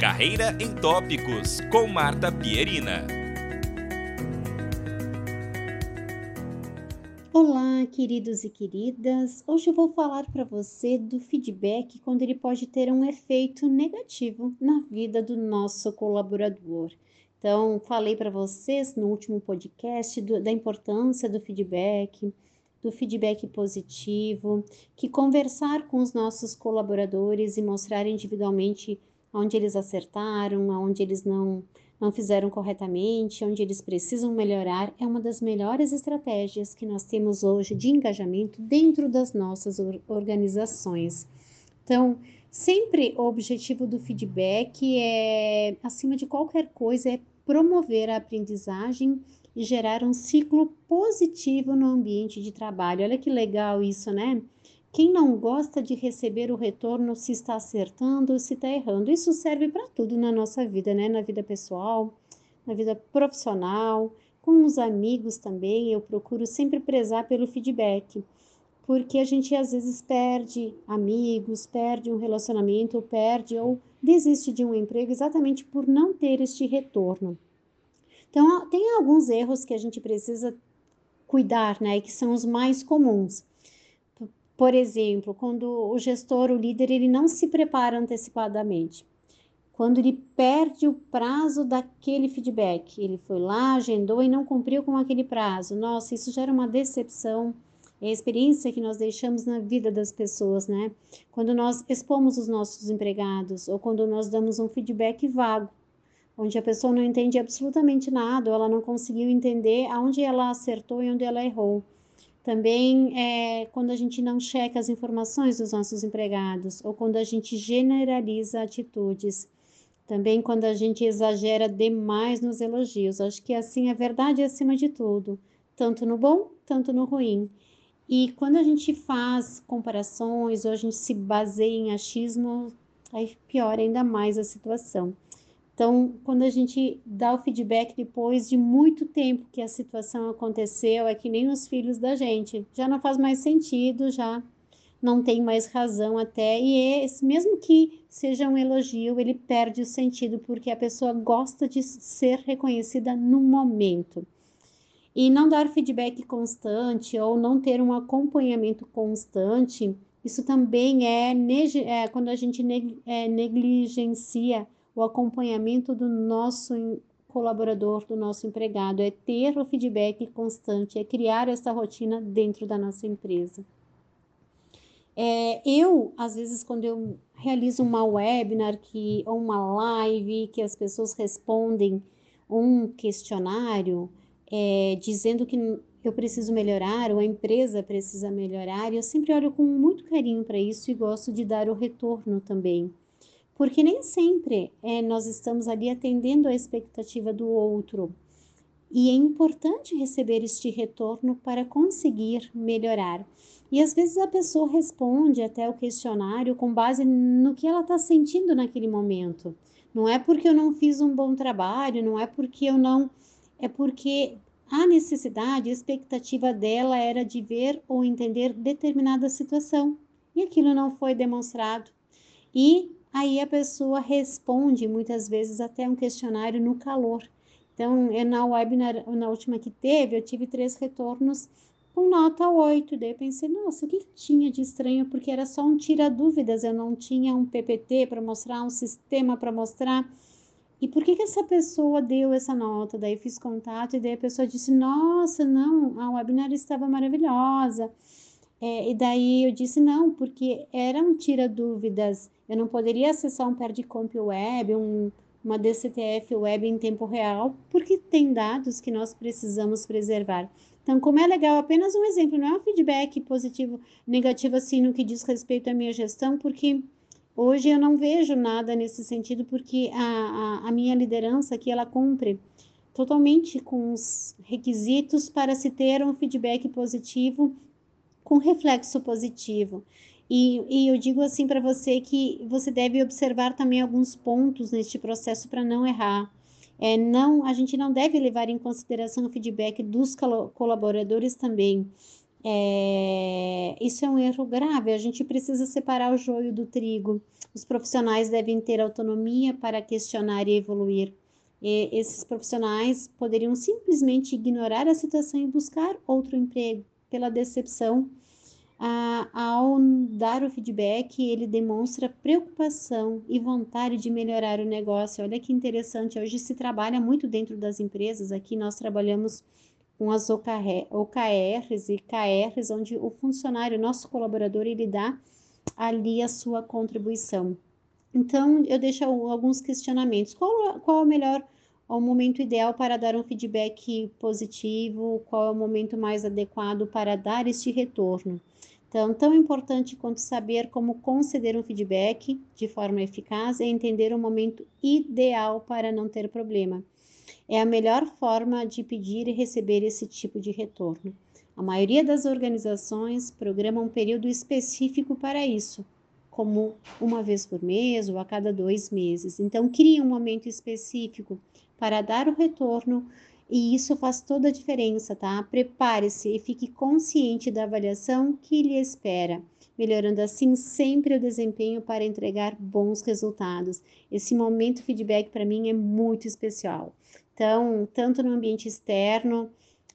Carreira em Tópicos, com Marta Pierina. Olá, queridos e queridas. Hoje eu vou falar para você do feedback quando ele pode ter um efeito negativo na vida do nosso colaborador. Então, falei para vocês no último podcast do, da importância do feedback, do feedback positivo, que conversar com os nossos colaboradores e mostrar individualmente onde eles acertaram, onde eles não, não fizeram corretamente, onde eles precisam melhorar, é uma das melhores estratégias que nós temos hoje de engajamento dentro das nossas organizações. Então, sempre o objetivo do feedback é, acima de qualquer coisa, é promover a aprendizagem e gerar um ciclo positivo no ambiente de trabalho. Olha que legal isso, né? Quem não gosta de receber o retorno se está acertando ou se está errando? Isso serve para tudo na nossa vida, né? Na vida pessoal, na vida profissional, com os amigos também. Eu procuro sempre prezar pelo feedback, porque a gente às vezes perde amigos, perde um relacionamento, perde ou desiste de um emprego exatamente por não ter este retorno. Então, tem alguns erros que a gente precisa cuidar, né, que são os mais comuns. Por exemplo, quando o gestor, o líder, ele não se prepara antecipadamente. Quando ele perde o prazo daquele feedback, ele foi lá, agendou e não cumpriu com aquele prazo. Nossa, isso gera uma decepção. É a experiência que nós deixamos na vida das pessoas, né? Quando nós expomos os nossos empregados ou quando nós damos um feedback vago onde a pessoa não entende absolutamente nada, ou ela não conseguiu entender aonde ela acertou e onde ela errou. Também é quando a gente não checa as informações dos nossos empregados, ou quando a gente generaliza atitudes. Também quando a gente exagera demais nos elogios. Acho que assim é verdade acima de tudo, tanto no bom, tanto no ruim. E quando a gente faz comparações ou a gente se baseia em achismo, aí piora ainda mais a situação. Então, quando a gente dá o feedback depois de muito tempo que a situação aconteceu, é que nem os filhos da gente, já não faz mais sentido, já não tem mais razão até, e esse, mesmo que seja um elogio, ele perde o sentido, porque a pessoa gosta de ser reconhecida no momento. E não dar feedback constante ou não ter um acompanhamento constante, isso também é, é quando a gente é, negligencia o acompanhamento do nosso colaborador, do nosso empregado, é ter o feedback constante, é criar essa rotina dentro da nossa empresa. É, eu, às vezes, quando eu realizo uma webinar que, ou uma live, que as pessoas respondem um questionário, é, dizendo que eu preciso melhorar, ou a empresa precisa melhorar, eu sempre olho com muito carinho para isso e gosto de dar o retorno também porque nem sempre é, nós estamos ali atendendo a expectativa do outro. E é importante receber este retorno para conseguir melhorar. E às vezes a pessoa responde até o questionário com base no que ela está sentindo naquele momento. Não é porque eu não fiz um bom trabalho, não é porque eu não. É porque a necessidade, a expectativa dela era de ver ou entender determinada situação. E aquilo não foi demonstrado. E Aí a pessoa responde muitas vezes até um questionário no calor. Então, na webinar, na última que teve, eu tive três retornos com nota 8. Daí eu pensei, nossa, o que tinha de estranho? Porque era só um tira-dúvidas, eu não tinha um PPT para mostrar, um sistema para mostrar. E por que, que essa pessoa deu essa nota? Daí fiz contato e daí a pessoa disse, nossa, não, a webinar estava maravilhosa. É, e daí eu disse, não, porque era um tira-dúvidas eu não poderia acessar um Perdicomp web, um, uma DCTF web em tempo real, porque tem dados que nós precisamos preservar. Então, como é legal, apenas um exemplo, não é um feedback positivo, negativo assim no que diz respeito à minha gestão, porque hoje eu não vejo nada nesse sentido, porque a, a, a minha liderança aqui, ela cumpre totalmente com os requisitos para se ter um feedback positivo com reflexo positivo. E, e eu digo assim para você que você deve observar também alguns pontos neste processo para não errar. É, não, a gente não deve levar em consideração o feedback dos colaboradores também. É, isso é um erro grave. A gente precisa separar o joio do trigo. Os profissionais devem ter autonomia para questionar e evoluir. E esses profissionais poderiam simplesmente ignorar a situação e buscar outro emprego pela decepção. Ah, ao dar o feedback, ele demonstra preocupação e vontade de melhorar o negócio. Olha que interessante, hoje se trabalha muito dentro das empresas. Aqui nós trabalhamos com as OKRs e KRs, onde o funcionário, nosso colaborador, ele dá ali a sua contribuição. Então, eu deixo alguns questionamentos. Qual, qual melhor, o momento ideal para dar um feedback positivo? Qual é o momento mais adequado para dar este retorno? Então, tão importante quanto saber como conceder um feedback de forma eficaz é entender o momento ideal para não ter problema. É a melhor forma de pedir e receber esse tipo de retorno. A maioria das organizações programa um período específico para isso, como uma vez por mês ou a cada dois meses. Então, crie um momento específico para dar o retorno e isso faz toda a diferença, tá? Prepare-se e fique consciente da avaliação que lhe espera, melhorando assim sempre o desempenho para entregar bons resultados. Esse momento feedback para mim é muito especial. Então, tanto no ambiente externo,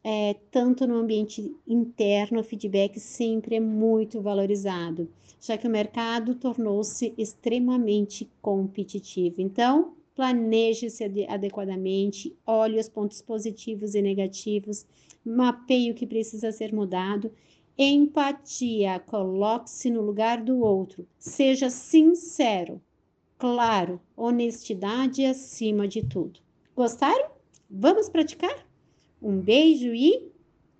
é, tanto no ambiente interno, o feedback sempre é muito valorizado, já que o mercado tornou-se extremamente competitivo. Então, planeje-se adequadamente, olhe os pontos positivos e negativos, mapeie o que precisa ser mudado. Empatia, coloque-se no lugar do outro, seja sincero, claro, honestidade acima de tudo. Gostaram? Vamos praticar? Um beijo e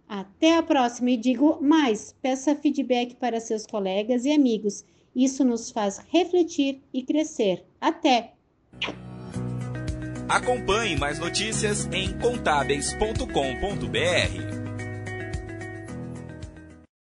até a próxima. E digo mais: peça feedback para seus colegas e amigos. Isso nos faz refletir e crescer. Até! Acompanhe mais notícias em contábeis.com.br.